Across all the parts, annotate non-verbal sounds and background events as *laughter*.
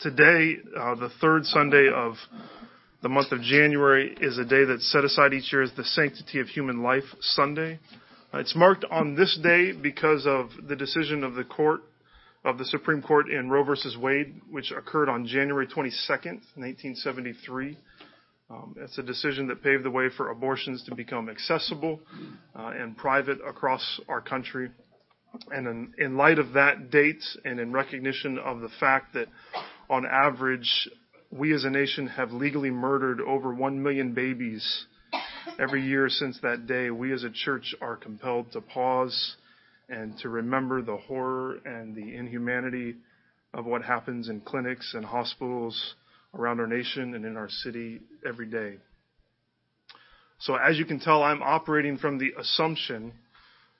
today, uh, the third Sunday of the month of January, is a day that's set aside each year as the Sanctity of Human Life Sunday. Uh, it's marked on this day because of the decision of the court of the Supreme Court in Roe versus Wade, which occurred on January 22nd, 1973. Um, it's a decision that paved the way for abortions to become accessible uh, and private across our country. And in, in light of that date and in recognition of the fact that on average, we as a nation have legally murdered over 1 million babies every year since that day, we as a church are compelled to pause and to remember the horror and the inhumanity of what happens in clinics and hospitals around our nation and in our city every day. So as you can tell, I'm operating from the assumption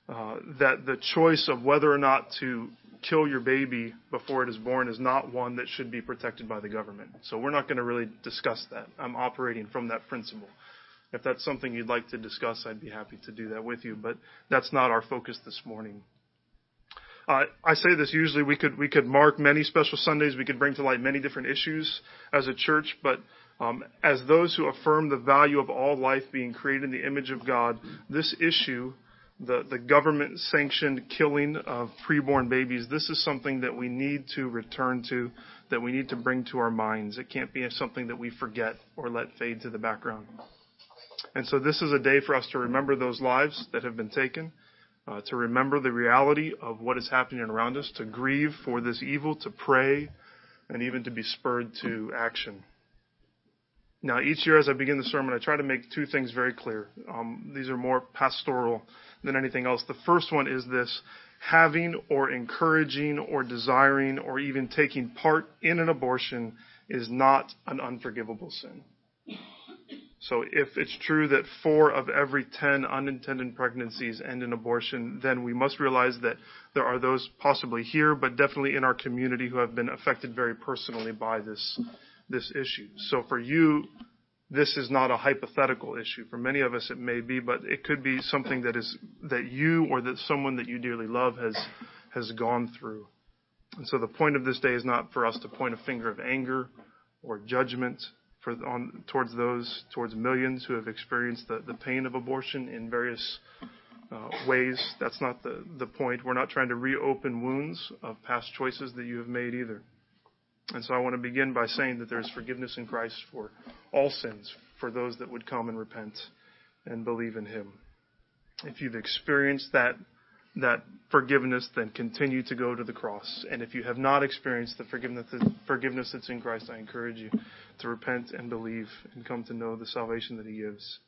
uh, that the choice of whether or not to kill your baby before it is born is not one that should be protected by the government. So we're not going to really discuss that. I'm operating from that principle. If that's something you'd like to discuss, I'd be happy to do that with you, but that's not our focus this morning. Uh, I say this usually we could we could mark many special Sundays, we could bring to light many different issues as a church, but um, as those who affirm the value of all life being created in the image of God, this issue, the the government sanctioned killing of preborn babies, this is something that we need to return to, that we need to bring to our minds. It can't be something that we forget or let fade to the background. And so this is a day for us to remember those lives that have been taken, uh, to remember the reality of what is happening around us, to grieve for this evil, to pray, and even to be spurred to action. Now, each year as I begin the sermon, I try to make two things very clear. Um, these are more pastoral than anything else. The first one is this having or encouraging or desiring or even taking part in an abortion is not an unforgivable sin. So if it's true that four of every ten unintended pregnancies end in abortion, then we must realize that there are those possibly here, but definitely in our community who have been affected very personally by this, this issue. So for you, this is not a hypothetical issue. For many of us it may be, but it could be something that is, that you or that someone that you dearly love has, has gone through. And so the point of this day is not for us to point a finger of anger or judgment, for on towards those towards millions who have experienced the, the pain of abortion in various uh, ways. That's not the, the point. We're not trying to reopen wounds of past choices that you have made either. And so I want to begin by saying that there is forgiveness in Christ for all sins, for those that would come and repent and believe in Him. If you've experienced that that forgiveness, then continue to go to the cross. And if you have not experienced the forgiveness, the forgiveness that's in Christ, I encourage you to repent and believe and come to know the salvation that He gives.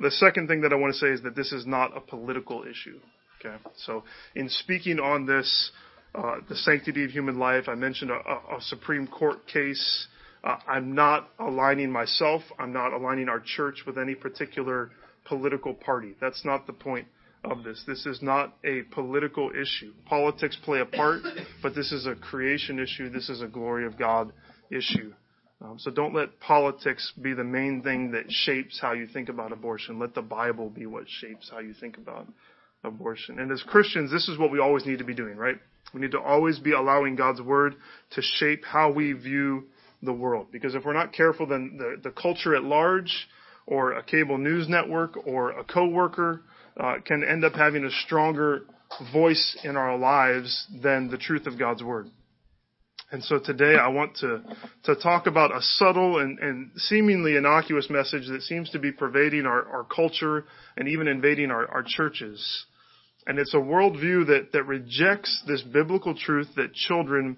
The second thing that I want to say is that this is not a political issue. Okay, so in speaking on this, the sanctity of human life, I mentioned a, a, a Supreme Court case. Uh, I'm not aligning myself. I'm not aligning our church with any particular political party. That's not the point of this. This is not a political issue. Politics play a part, but this is a creation issue. This is a glory of God issue. Um, so don't let politics be the main thing that shapes how you think about abortion. Let the Bible be what shapes how you think about abortion. And as Christians, this is what we always need to be doing, right? We need to always be allowing God's word to shape how we view the world. Because if we're not careful, then the, the culture at large, or a cable news network, or a coworker, uh, can end up having a stronger voice in our lives than the truth of God's word. And so today I want to, to talk about a subtle and, and seemingly innocuous message that seems to be pervading our, our culture and even invading our, our churches. And it's a worldview that, that rejects this biblical truth that children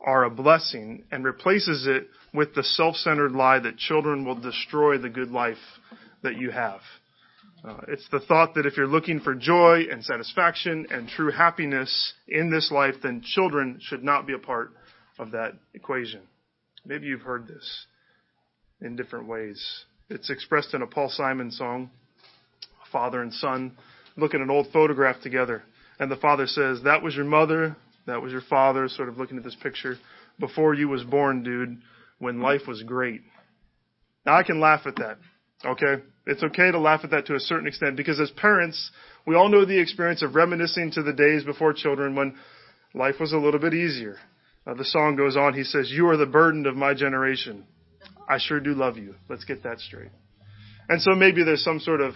are a blessing and replaces it with the self-centered lie that children will destroy the good life that you have. Uh, it's the thought that if you're looking for joy and satisfaction and true happiness in this life, then children should not be a part of that equation. Maybe you've heard this in different ways. It's expressed in a Paul Simon song, father and son look at an old photograph together. And the father says, That was your mother, that was your father, sort of looking at this picture, before you was born, dude, when life was great. Now I can laugh at that. Okay? It's okay to laugh at that to a certain extent because as parents, we all know the experience of reminiscing to the days before children when life was a little bit easier. Uh, the song goes on. He says, You are the burden of my generation. I sure do love you. Let's get that straight. And so maybe there's some sort of,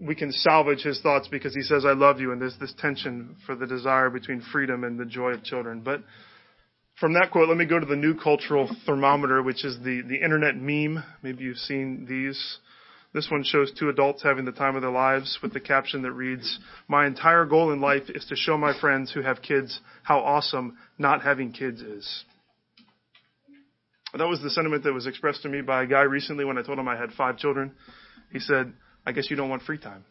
we can salvage his thoughts because he says, I love you, and there's this tension for the desire between freedom and the joy of children. But from that quote, let me go to the new cultural thermometer, which is the, the internet meme. Maybe you've seen these. This one shows two adults having the time of their lives with the caption that reads, My entire goal in life is to show my friends who have kids how awesome not having kids is. That was the sentiment that was expressed to me by a guy recently when I told him I had five children. He said, I guess you don't want free time.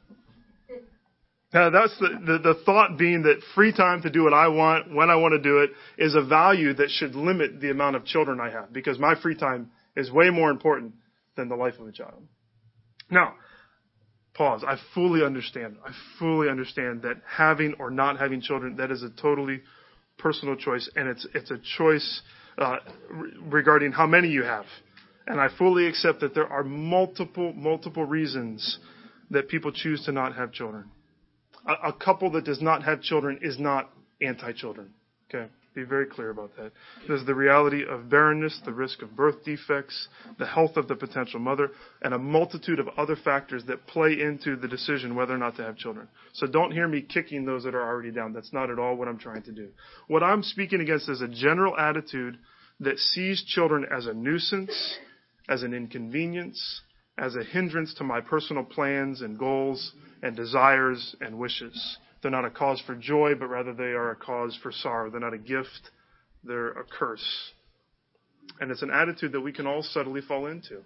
Now that's the, the, the thought being that free time to do what I want, when I want to do it, is a value that should limit the amount of children I have because my free time is way more important than the life of a child. Now, pause. I fully understand. I fully understand that having or not having children, that is a totally personal choice and it's, it's a choice uh, regarding how many you have. And I fully accept that there are multiple, multiple reasons that people choose to not have children. A, a couple that does not have children is not anti-children. Okay? Be very clear about that. There's the reality of barrenness, the risk of birth defects, the health of the potential mother, and a multitude of other factors that play into the decision whether or not to have children. So don't hear me kicking those that are already down. That's not at all what I'm trying to do. What I'm speaking against is a general attitude that sees children as a nuisance, as an inconvenience, as a hindrance to my personal plans and goals and desires and wishes. They're not a cause for joy, but rather they are a cause for sorrow. They're not a gift, they're a curse. And it's an attitude that we can all subtly fall into,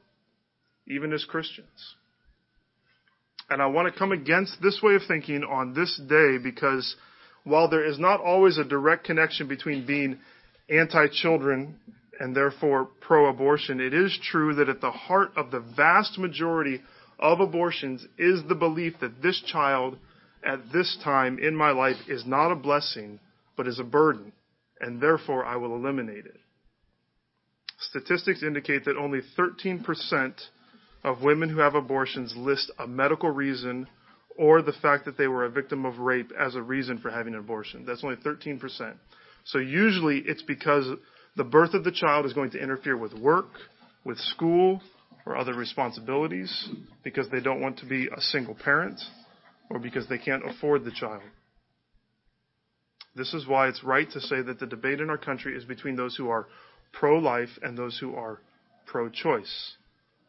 even as Christians. And I want to come against this way of thinking on this day because while there is not always a direct connection between being anti children and therefore pro abortion, it is true that at the heart of the vast majority of abortions is the belief that this child at this time in my life is not a blessing, but is a burden, and therefore I will eliminate it. Statistics indicate that only 13% of women who have abortions list a medical reason or the fact that they were a victim of rape as a reason for having an abortion. That's only 13%. So usually it's because the birth of the child is going to interfere with work, with school, or other responsibilities because they don't want to be a single parent or because they can't afford the child. This is why it's right to say that the debate in our country is between those who are pro life and those who are pro choice.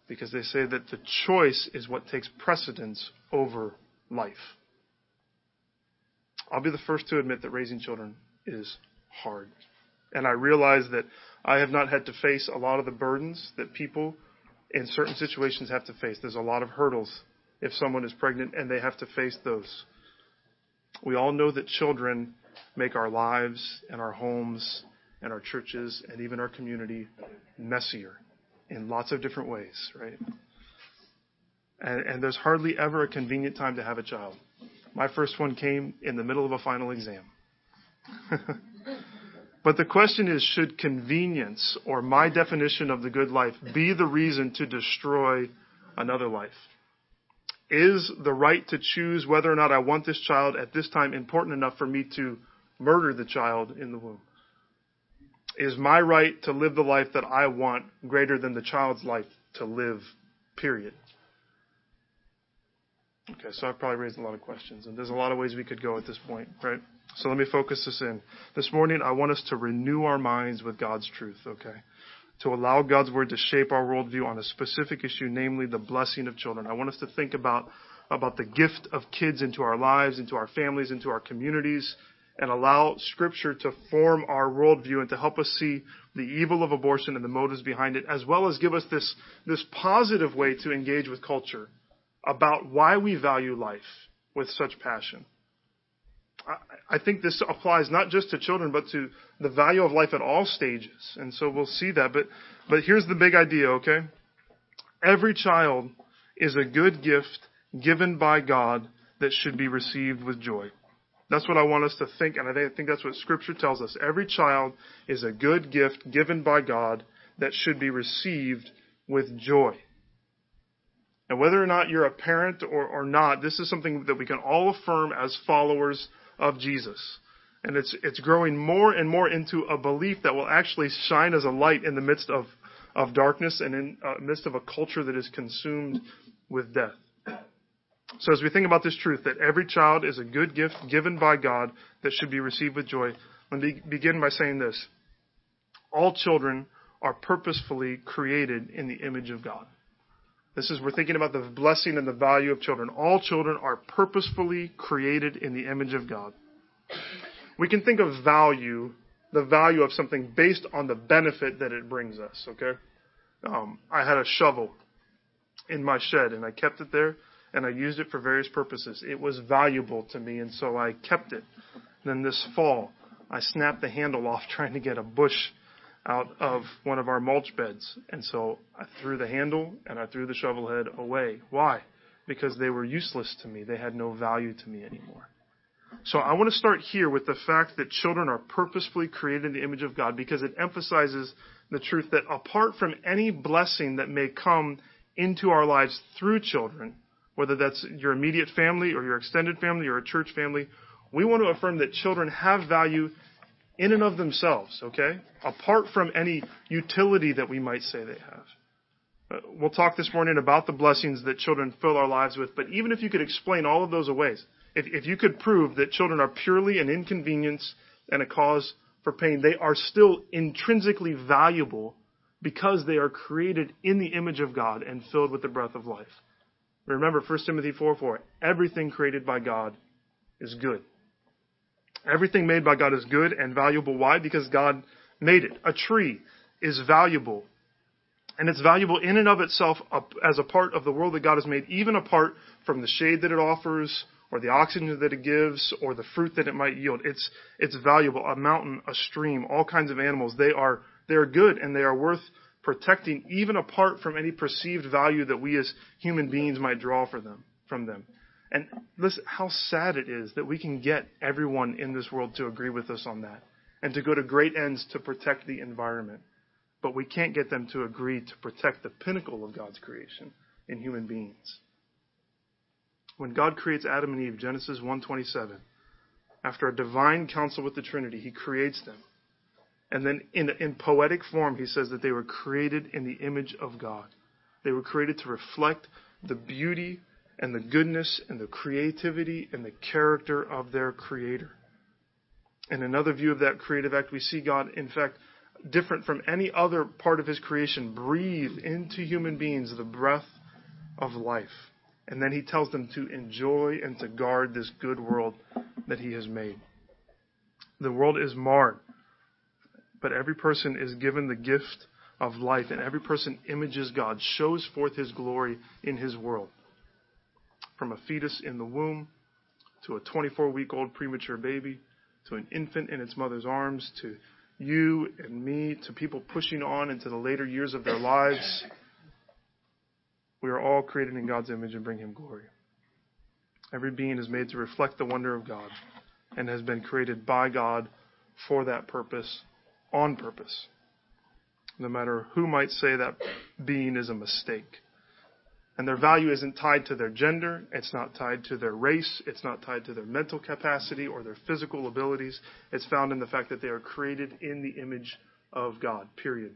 Because they say that the choice is what takes precedence over life. I'll be the first to admit that raising children is hard. And I realize that I have not had to face a lot of the burdens that people in certain situations have to face. There's a lot of hurdles if someone is pregnant and they have to face those. We all know that children make our lives and our homes and our churches and even our community messier in lots of different ways, right? And, and, there's hardly ever a convenient time to have a child. My first one came in the middle of a final exam. *laughs* but the question is should convenience or my definition of the good life be the reason to destroy another life? Is the right to choose whether or not I want this child at this time important enough for me to murder the child in the womb? Is my right to live the life that I want greater than the child's life to live, period? Okay, so I've probably raised a lot of questions, and there's a lot of ways we could go at this point, right? So let me focus this in. This morning, I want us to renew our minds with God's truth, okay? to allow God's word to shape our worldview on a specific issue, namely the blessing of children. I want us to think about, about the gift of kids into our lives, into our families, into our communities, and allow scripture to form our worldview and to help us see the evil of abortion and the motives behind it, as well as give us this, this positive way to engage with culture about why we value life with such passion. I think this applies not just to children, but to the value of life at all stages. And so we'll see that. But, but here's the big idea, okay? Every child is a good gift given by God that should be received with joy. That's what I want us to think, and I think that's what Scripture tells us. Every child is a good gift given by God that should be received with joy. And whether or not you're a parent or, or not, this is something that we can all affirm as followers of Jesus. And it's, it's growing more and more into a belief that will actually shine as a light in the midst of, of darkness and in uh, midst of a culture that is consumed with death. So as we think about this truth that every child is a good gift given by God that should be received with joy, let me begin by saying this. All children are purposefully created in the image of God. This is, we're thinking about the blessing and the value of children. All children are purposefully created in the image of God. We can think of value, the value of something based on the benefit that it brings us, okay? Um, I had a shovel in my shed and I kept it there and I used it for various purposes. It was valuable to me and so I kept it. Then this fall, I snapped the handle off *laughs* trying to get a bush out of one of our mulch beds. And so I threw the handle and I threw the shovel head away. Why? Because they were useless to me. They had no value to me anymore. So I want to start here with the fact that children are purposefully created in the image of God because it emphasizes the truth that apart from any blessing that may come into our lives through children, whether that's your immediate family or your extended family or a church family, we want to affirm that children have value in and of themselves, okay? Apart from any utility that we might say they have. Uh, we'll talk this morning about the blessings that children fill our lives with, but even if you could explain all of those away, if, if you could prove that children are purely an inconvenience and a cause for pain, they are still intrinsically valuable because they are created in the image of God and filled with the breath of life. Remember 1 Timothy 4 4. Everything created by God is good. Everything made by God is good and valuable. Why? Because God made it. A tree is valuable. And it's valuable in and of itself as a part of the world that God has made, even apart from the shade that it offers, or the oxygen that it gives, or the fruit that it might yield. It's, it's valuable. A mountain, a stream, all kinds of animals, they are, they are good and they are worth protecting, even apart from any perceived value that we as human beings might draw for them, from them. And listen, how sad it is that we can get everyone in this world to agree with us on that and to go to great ends to protect the environment. But we can't get them to agree to protect the pinnacle of God's creation in human beings. When God creates Adam and Eve, Genesis 1:27, after a divine counsel with the Trinity, he creates them. And then in, in poetic form, he says that they were created in the image of God. They were created to reflect the beauty and the goodness and the creativity and the character of their creator. In another view of that creative act, we see God, in fact, different from any other part of his creation, breathe into human beings the breath of life. And then he tells them to enjoy and to guard this good world that he has made. The world is marred, but every person is given the gift of life, and every person images God, shows forth his glory in his world from a fetus in the womb to a 24 week old premature baby to an infant in its mother's arms to you and me to people pushing on into the later years of their lives. We are all created in God's image and bring Him glory. Every being is made to reflect the wonder of God and has been created by God for that purpose, on purpose. No matter who might say that being is a mistake. And their value isn't tied to their gender, it's not tied to their race, it's not tied to their mental capacity or their physical abilities. It's found in the fact that they are created in the image of God, period.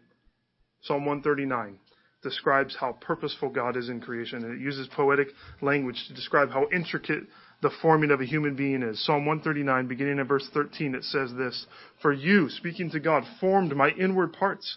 Psalm 139 describes how purposeful God is in creation, and it uses poetic language to describe how intricate the forming of a human being is. Psalm 139, beginning in verse 13, it says this For you, speaking to God, formed my inward parts.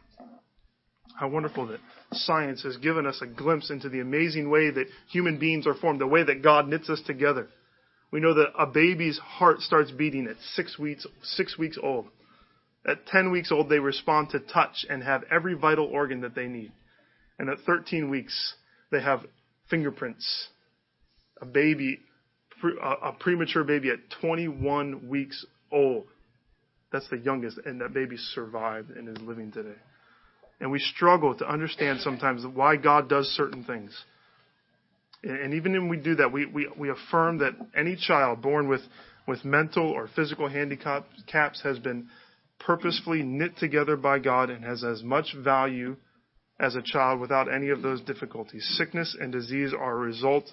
How wonderful that science has given us a glimpse into the amazing way that human beings are formed, the way that God knits us together. We know that a baby's heart starts beating at six weeks, six weeks old. At 10 weeks old, they respond to touch and have every vital organ that they need. And at 13 weeks, they have fingerprints. A baby, a premature baby at 21 weeks old. That's the youngest, and that baby survived and is living today. And we struggle to understand sometimes why God does certain things. And even when we do that, we, we, we affirm that any child born with, with mental or physical handicaps has been purposefully knit together by God and has as much value as a child without any of those difficulties. Sickness and disease are a result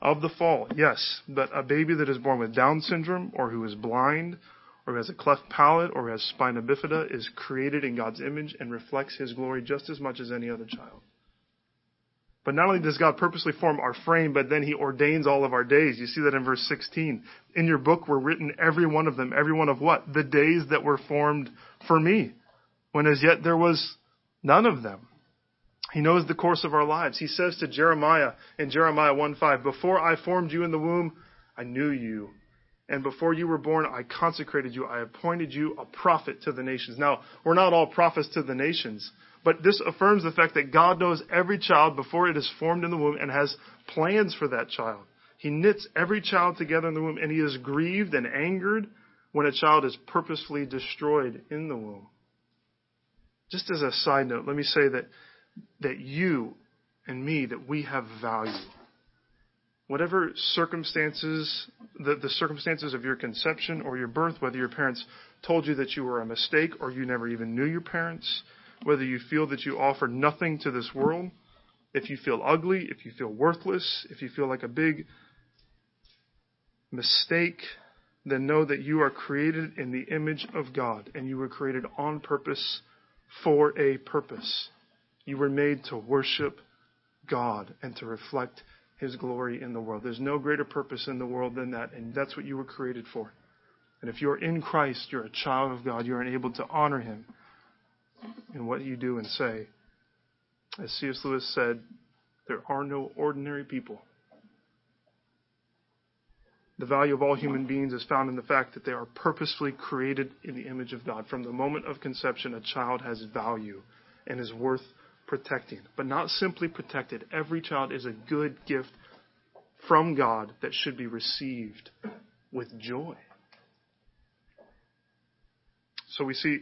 of the fall, yes, but a baby that is born with Down syndrome or who is blind or has a cleft palate or has spina bifida is created in God's image and reflects his glory just as much as any other child. But not only does God purposely form our frame, but then He ordains all of our days. You see that in verse 16. In your book were written every one of them, every one of what? The days that were formed for me, when as yet there was none of them. He knows the course of our lives. He says to Jeremiah in Jeremiah 1:5, Before I formed you in the womb, I knew you. And before you were born, I consecrated you. I appointed you a prophet to the nations. Now, we're not all prophets to the nations, but this affirms the fact that God knows every child before it is formed in the womb and has plans for that child. He knits every child together in the womb, and he is grieved and angered when a child is purposefully destroyed in the womb. Just as a side note, let me say that, that you and me, that we have value. Whatever circumstances, the, the circumstances of your conception or your birth, whether your parents told you that you were a mistake or you never even knew your parents, whether you feel that you offer nothing to this world, if you feel ugly, if you feel worthless, if you feel like a big mistake, then know that you are created in the image of God and you were created on purpose for a purpose. You were made to worship God and to reflect His glory in the world. There's no greater purpose in the world than that, and that's what you were created for. And if you're in Christ, you're a child of God. You're enabled to honor Him in what you do and say. As C.S. Lewis said, there are no ordinary people. The value of all human beings is found in the fact that they are purposefully created in the image of God. From the moment of conception, a child has value and is worth protecting. But not simply protected. Every child is a good gift from God that should be received with joy. So we see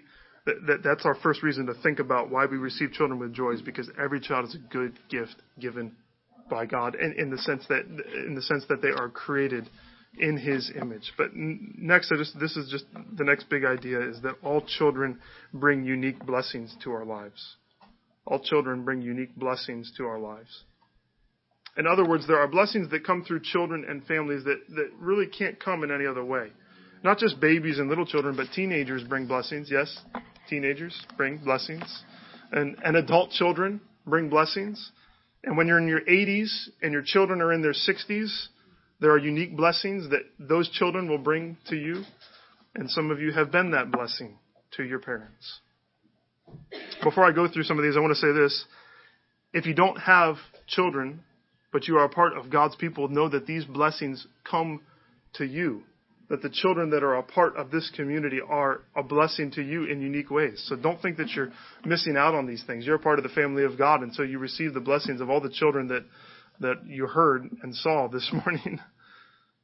that, that, that's our first reason to think about why we receive children with joy is because every child is a good gift given by God, and in the sense that in the sense that they are created in His image. But next, I just this is just the next big idea is that all children bring unique blessings to our lives. All children bring unique blessings to our lives. In other words, there are blessings that come through children and families that, that really can't come in any other way. Not just babies and little children, but teenagers bring blessings. Yes, teenagers bring blessings. And, and adult children bring blessings. And when you're in your 80s and your children are in their 60s, there are unique blessings that those children will bring to you. And some of you have been that blessing to your parents. Before I go through some of these, I want to say this. If you don't have children, but you are a part of God's people, know that these blessings come to you that the children that are a part of this community are a blessing to you in unique ways. So don't think that you're missing out on these things. You're a part of the family of God, and so you receive the blessings of all the children that that you heard and saw *laughs* this morning.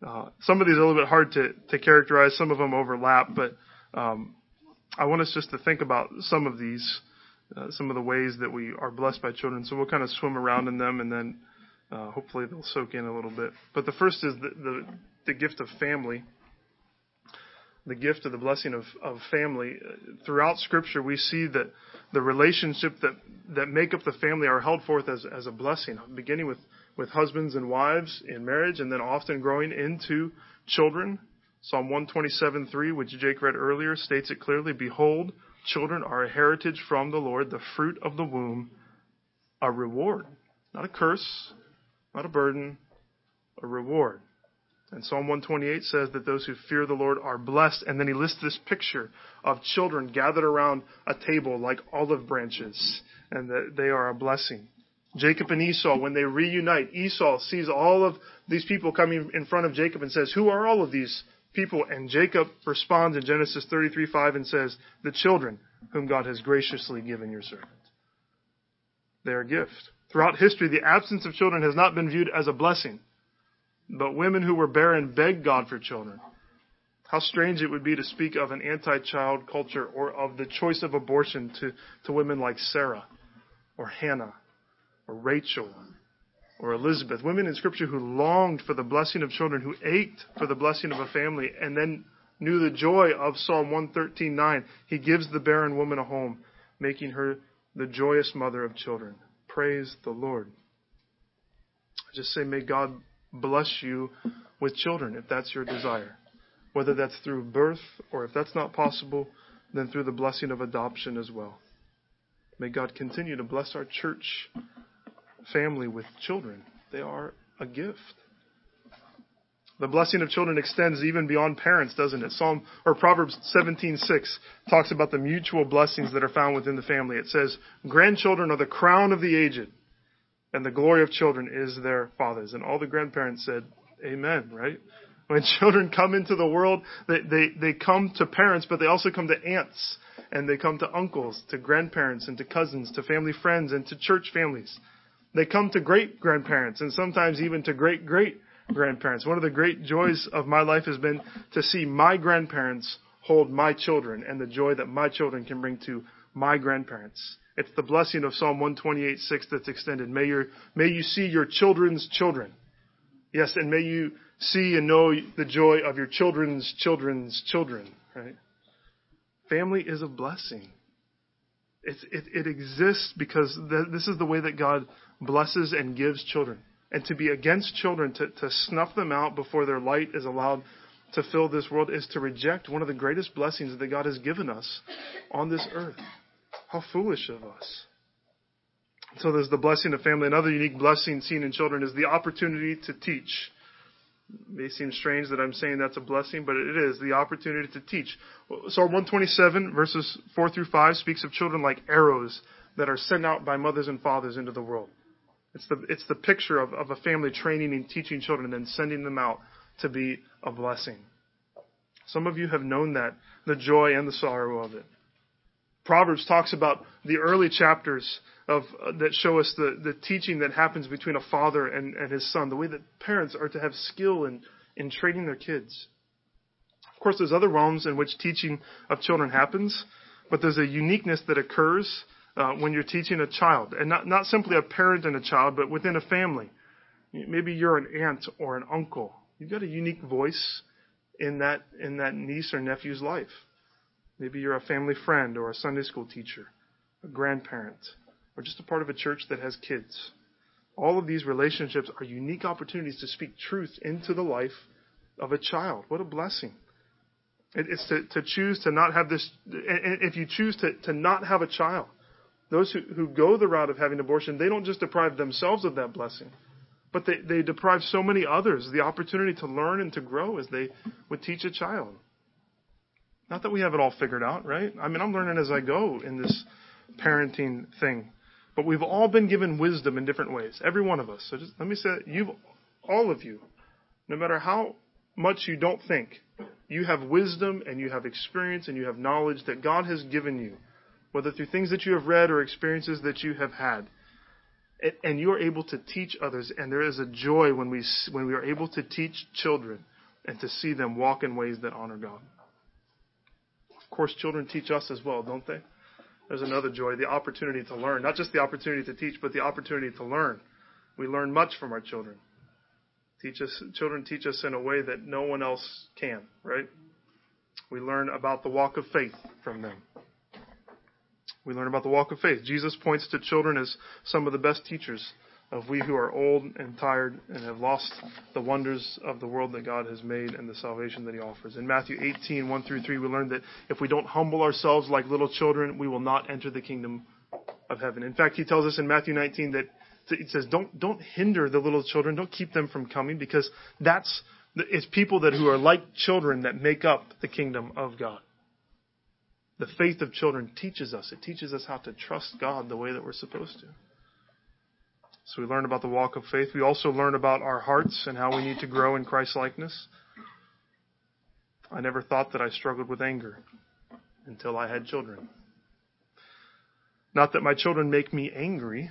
Uh, some of these are a little bit hard to, to characterize. Some of them overlap, but um, I want us just to think about some of these, uh, some of the ways that we are blessed by children. So we'll kind of swim around in them, and then uh, hopefully they'll soak in a little bit. But the first is the, the, the gift of family the gift of the blessing of, of family. Throughout Scripture, we see that the relationship that, that make up the family are held forth as, as a blessing, beginning with, with husbands and wives in marriage, and then often growing into children. Psalm 127:3, which Jake read earlier, states it clearly Behold, children are a heritage from the Lord, the fruit of the womb, a reward. Not a curse, not a burden, a reward. And Psalm 128 says that those who fear the Lord are blessed. And then he lists this picture of children gathered around a table like olive branches, and that they are a blessing. Jacob and Esau, when they reunite, Esau sees all of these people coming in front of Jacob and says, Who are all of these people? And Jacob responds in Genesis 33 5 and says, The children whom God has graciously given your servant. They are gift. Throughout history, the absence of children has not been viewed as a blessing. But women who were barren begged God for children. How strange it would be to speak of an anti child culture or of the choice of abortion to, to women like Sarah. or Hannah or Rachel or Elizabeth, women in Scripture who longed for the blessing of children, who ached for the blessing of a family, and then knew the joy of Psalm 113:9. He gives the barren woman a home, making her the joyous mother of children. Praise the Lord. I just say, may God bless you with children if that's your desire. Whether that's through birth or if that's not possible, then through the blessing of adoption as well. May God continue to bless our church family with children. They are a gift. The blessing of children extends even beyond parents, doesn't it? Psalm or Proverbs 17:6 talks about the mutual blessings that are found within the family. It says, "Grandchildren are the crown of the aged, and the glory of children is their fathers." And all the grandparents said, "Amen." Right? When *laughs* children come into the world, they, they, they come to parents, but they also come to aunts, and they come to uncles, to grandparents, and to cousins, to family friends, and to church families. They come to great grandparents, and sometimes even to great great grandparents. One of the great joys of my life has been to see my grandparents hold my children and the joy that my children can bring to my grandparents. It's the blessing of Psalm 128:6 that's extended. May your may you see your children's children. Yes, and may you see and know the joy of your children's children's children, right? Family is a blessing. It, it, exists because th- this is the way that God blesses and gives children. And to be against children, to, to snuff them out before their light is allowed to fill this world, is to reject one of the greatest blessings that God has given us on this earth. How foolish of us. So there's the blessing of family. Another unique blessing seen in children is the opportunity to teach. May seem strange that I'm saying that's a blessing, but it is the opportunity to teach. Psalm 127 verses 4 through 5 speaks of children like arrows that are sent out by mothers and fathers into the world. It's the, it's the picture of, of a family training and teaching children and then sending them out to be a blessing. Some of you have known that, the joy and the sorrow of it. Proverbs talks about the early chapters of uh, that show us the, the teaching that happens between a father and, and his son, the way that parents are to have skill in, in training their kids. Of course, there's other realms in which teaching of children happens, but there's a uniqueness that occurs uh, when you're teaching a child, and not not simply a parent and a child, but within a family. Maybe you're an aunt or an uncle. You've got a unique voice in that in that niece or nephew's life. Maybe you're a family friend or a Sunday school teacher, a grandparent, or just a part of a church that has kids. All of these relationships are unique opportunities to speak truth into the life of a child. What a blessing. It's to, to choose to not have this, if you choose to, to not have a child, those who, who go the route of having abortion, they don't just deprive themselves of that blessing, but they, they deprive so many others the opportunity to learn and to grow as they would teach a child. Not that we have it all figured out, right? I mean, I'm learning as I go in this parenting thing. But we've all been given wisdom in different ways, every one of us. So just let me say, you've, all of you, no matter how much you don't think, you have wisdom and you have experience and you have knowledge that God has given you whether through things that you have read or experiences that you have had. And you are able to teach others, and there is a joy when we, when we are able to teach children and to see them walk in ways that honor God. Of course, children teach us as well, don't they? There's another joy, the opportunity to learn. Not just the opportunity to teach, but the opportunity to learn. We learn much from our children. Teach us, children teach us in a way that no one else can, right? We learn about the walk of faith from them. We learn about the walk of faith. Jesus points to children as some of the best teachers of we who are old and tired and have lost the wonders of the world that God has made and the salvation that He offers. In Matthew 18, 1 through 3, we learn that if we don't humble ourselves like little children, we will not enter the kingdom of heaven. In fact, He tells us in Matthew 19 that it says, don't, don't hinder the little children, don't keep them from coming, because that's, it's people that who are like children that make up the kingdom of God the faith of children teaches us. It teaches us how to trust God the way that we're supposed to. So we learn about the walk of faith. We also learn about our hearts and how we need to grow in Christ likeness. I never thought that I struggled with anger until I had children. Not that my children make me angry,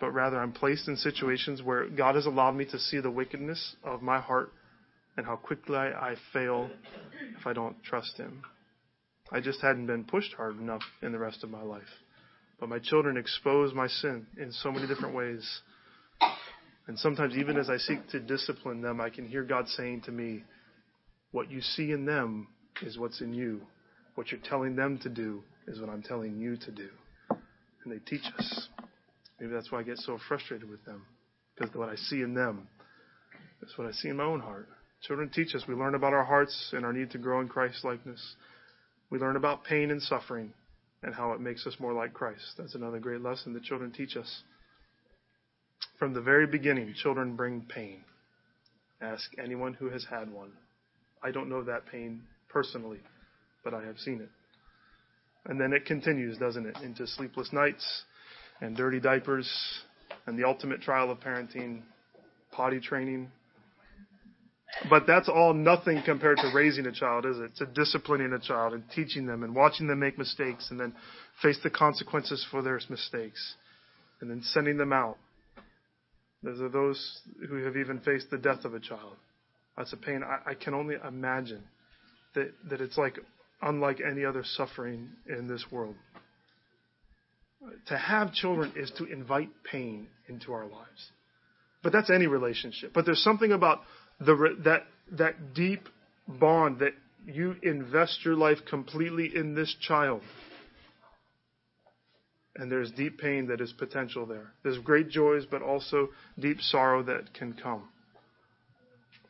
but rather I'm placed in situations where God has allowed me to see the wickedness of my heart and how quickly I fail if I don't trust Him. I just hadn't been pushed hard enough in the rest of my life. But my children expose my sin in so many different ways. And sometimes, even as I seek to discipline them, I can hear God saying to me, What you see in them is what's in you. What you're telling them to do is what I'm telling you to do. And they teach us. Maybe that's why I get so frustrated with them. Because what I see in them is what I see in my own heart. Children teach us. We learn about our hearts and our need to grow in Christ likeness. We learn about pain and suffering and how it makes us more like Christ. That's another great lesson that children teach us. From the very beginning, children bring pain. Ask anyone who has had one. I don't know that pain personally, but I have seen it. And then it continues, doesn't it, into sleepless nights and dirty diapers and the ultimate trial of parenting, potty training. But that's all nothing compared to raising a child, is it? To disciplining a child and teaching them and watching them make mistakes and then face the consequences for their mistakes and then sending them out. Those are those who have even faced the death of a child. That's a pain I, I can only imagine that, that it's like unlike any other suffering in this world. To have children is to invite pain into our lives. But that's any relationship. But there's something about the, that, that deep bond that you invest your life completely in this child. And there's deep pain that is potential there. There's great joys, but also deep sorrow that can come.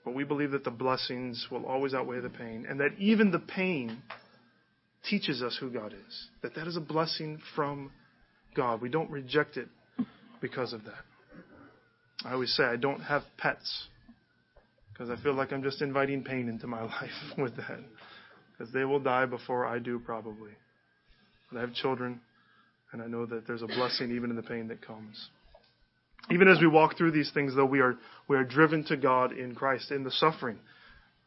But we believe that the blessings will always outweigh the pain, and that even the pain teaches us who God is. That that is a blessing from God. We don't reject it because of that. I always say I don't have pets because I feel like I'm just inviting pain into my *laughs* life with that. Because they will die before I do, probably. But I have children, and I know that there's a blessing even in the pain that comes. Even as we walk through these things, though, we are, we are driven to God in Christ, in the suffering.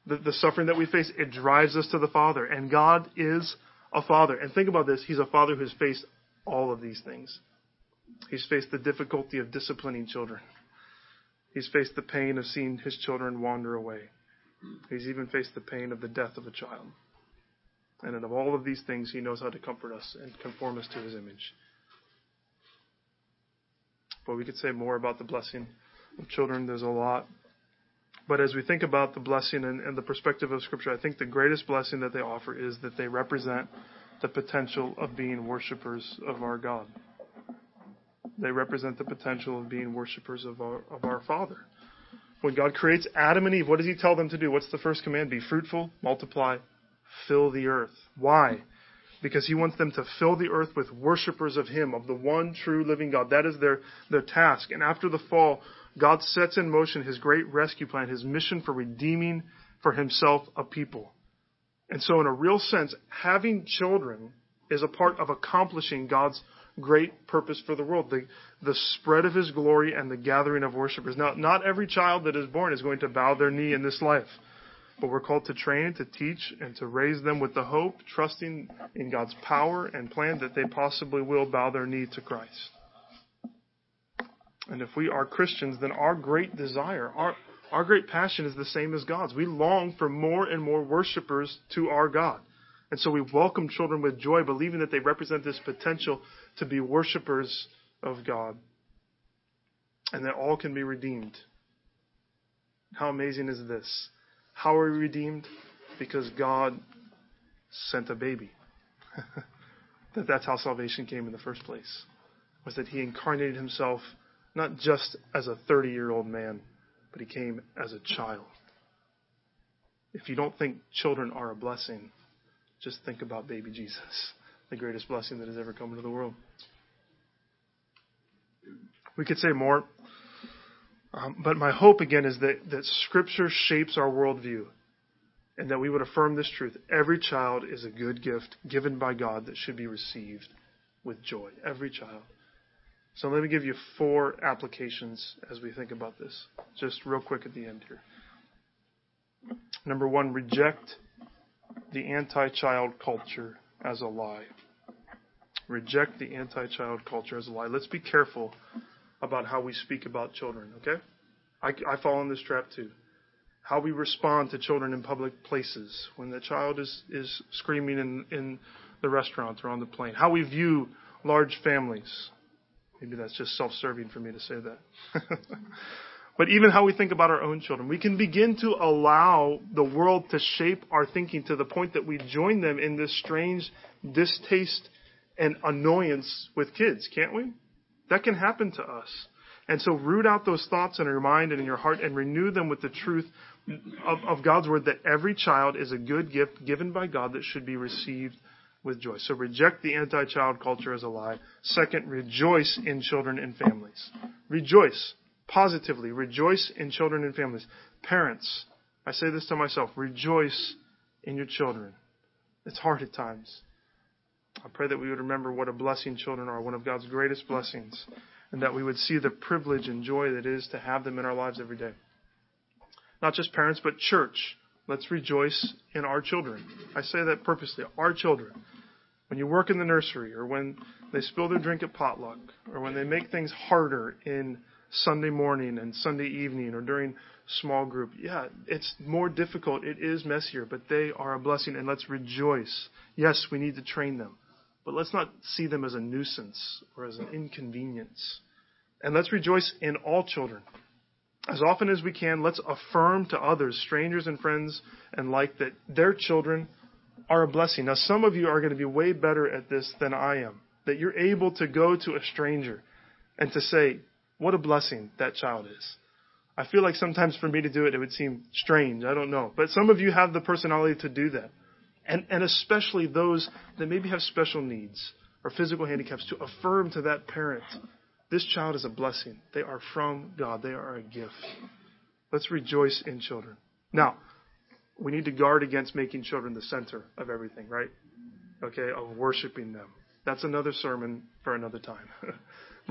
The, the suffering that we face, it drives us to the Father. And God is a Father. And think about this He's a Father who's faced all of these things. He's faced the difficulty of disciplining children. He's faced the pain of seeing his children wander away. He's even faced the pain of the death of a child. And of all of these things, he knows how to comfort us and conform us to his image. But we could say more about the blessing of children. There's a lot. But as we think about the blessing and, and the perspective of Scripture, I think the greatest blessing that they offer is that they represent the potential of being worshipers of our God. They represent the potential of being worshipers of our, of our Father. When God creates Adam and Eve, what does He tell them to do? What's the first command? Be fruitful, multiply, fill the earth. Why? Because He wants them to fill the earth with worshipers of Him, of the one true living God. That is their, their task. And after the fall, God sets in motion His great rescue plan, His mission for redeeming for Himself a people. And so, in a real sense, having children is a part of accomplishing God's great purpose for the world the, the spread of His glory and the gathering of worshipers. Now, not every child that is born is going to bow their knee in this life, but we're called to train, to teach, and to raise them with the hope, trusting in God's power and plan that they possibly will bow their knee to Christ. And if we are Christians, then our great desire, our, our great passion is the same as God's. We long for more and more worshipers to our God. And so we welcome children with joy, believing that they represent this potential to be worshipers of God. And that all can be redeemed. How amazing is this? How are we redeemed? Because God sent a baby. *laughs* that that's how salvation came in the first place. Was that he incarnated himself not just as a 30 year old man, but he came as a child. If you don't think children are a blessing, just think about baby Jesus, the greatest blessing that has ever come into the world. We could say more, um, but my hope again is that, that Scripture shapes our worldview and that we would affirm this truth. Every child is a good gift given by God that should be received with joy. Every child. So let me give you four applications as we think about this, just real quick at the end here. Number one, reject the anti child culture as a lie. Reject the anti child culture as a lie. Let's be careful about how we speak about children, okay? I, I fall in this trap too. How we respond to children in public places when the child is, is screaming in, in the restaurant or on the plane. How we view large families. Maybe that's just self serving for me to say that. *laughs* but even how we think about our own children, we can begin to allow the world to shape our thinking to the point that we join them in this strange distaste and annoyance with kids, can't we? That can happen to us. And so root out those thoughts in your mind and in your heart and renew them with the truth of, of God's word that every child is a good gift given by God that should be received with joy. So reject the anti-child culture as a lie. Second, rejoice in children and families. Rejoice positively. Rejoice in children and families. Parents, I say this to myself, rejoice in your children. It's hard at times. I pray that we would remember what a blessing children are, one of God's greatest blessings, and that we would see the privilege and joy that is to have them in our lives every day. Not just parents, but church. Let's rejoice in our children. I say that purposely, our children. When you work in the nursery, or when they spill their drink at potluck, or when they make things harder in Sunday morning and Sunday evening, or during small group, yeah, it's more difficult. It is messier, but they are a blessing, and let's rejoice. Yes, we need to train them, but let's not see them as a nuisance or as an inconvenience. And let's rejoice in all children as often as we can, let's affirm to others, strangers and friends and like, that their children are a blessing. Now, some of you are going to be way better at this than I am. That you're able to go to a stranger and to say, what a blessing that child is. I feel like sometimes for me to do it, it would seem strange. I don't know. But some of you have the personality to do that. And, and especially those that maybe have special needs or physical handicaps to affirm to that parent this child is a blessing. They are from God. They are a gift. Let's rejoice in children. Now, we need to guard against making children the center of everything, right? Okay, of worshiping them. That's another sermon for another time. *laughs*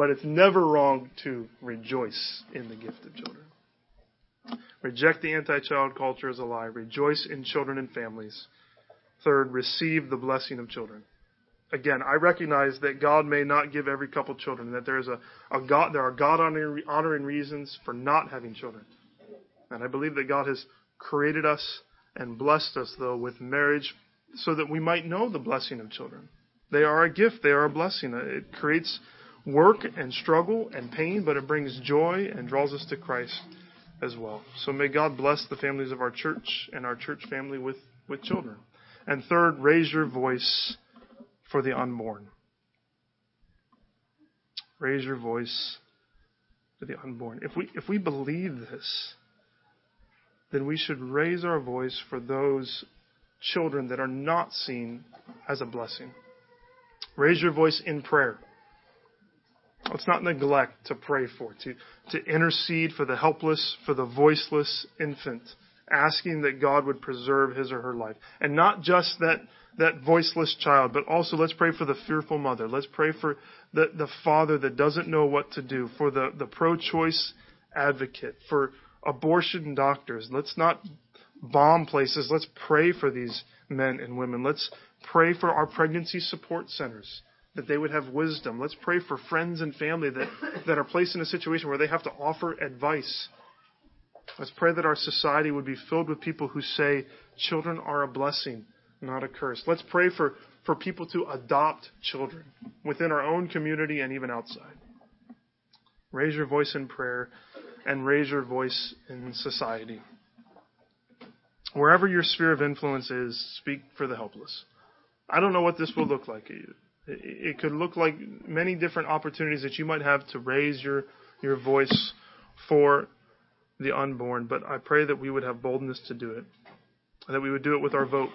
but it's never wrong to rejoice in the gift of children. Reject the anti child culture as a lie. Rejoice in children and families. Third, receive the blessing of children again, I recognize that God may not give every couple children, that there is a, a God, there are God honoring reasons for not having children. And I believe that God has created us and blessed us, though, with marriage so that we might know the blessing of children. They are a gift, they are a blessing. It creates work and struggle and pain, but it brings joy and draws us to Christ as well. So may God bless the families of our church and our church family with, with children. And third, raise your voice for the unborn. Raise your voice for the unborn. If we, if we believe this, then we should raise our voice for those children that are not seen as a blessing. Raise your voice in prayer. Let's not neglect to pray for, to, to intercede for the helpless, for the voiceless infant, asking that God would preserve his or her life. And not just that that voiceless child, but also let's pray for the fearful mother. Let's pray for the, the father that doesn't know what to do, for the, the pro choice advocate, for abortion doctors. Let's not bomb places. Let's pray for these men and women. Let's pray for our pregnancy support centers that they would have wisdom. Let's pray for friends and family that, that are placed in a situation where they have to offer advice. Let's pray that our society would be filled with people who say children are a blessing not a curse. Let's pray for, for people to adopt children within our own community and even outside. Raise your voice in prayer and raise your voice in society. Wherever your sphere of influence is, speak for the helpless. I don't know what this will look like. It could look like many different opportunities that you might have to raise your, your voice for the unborn, but I pray that we would have boldness to do it, that we would do it with our vote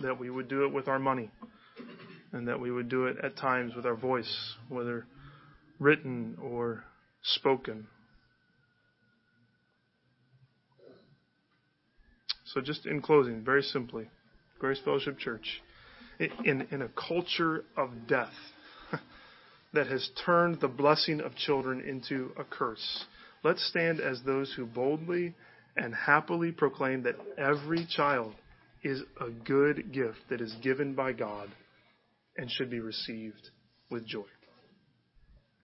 that we would do it with our money, and that we would do it at times with our voice, whether written or spoken. So, just in closing, very simply, Grace Fellowship Church, in, in a culture of death *laughs* that has turned the blessing of children into a curse, let's stand as those who boldly and happily proclaim that every child is a good gift that is given by God and should be received with joy.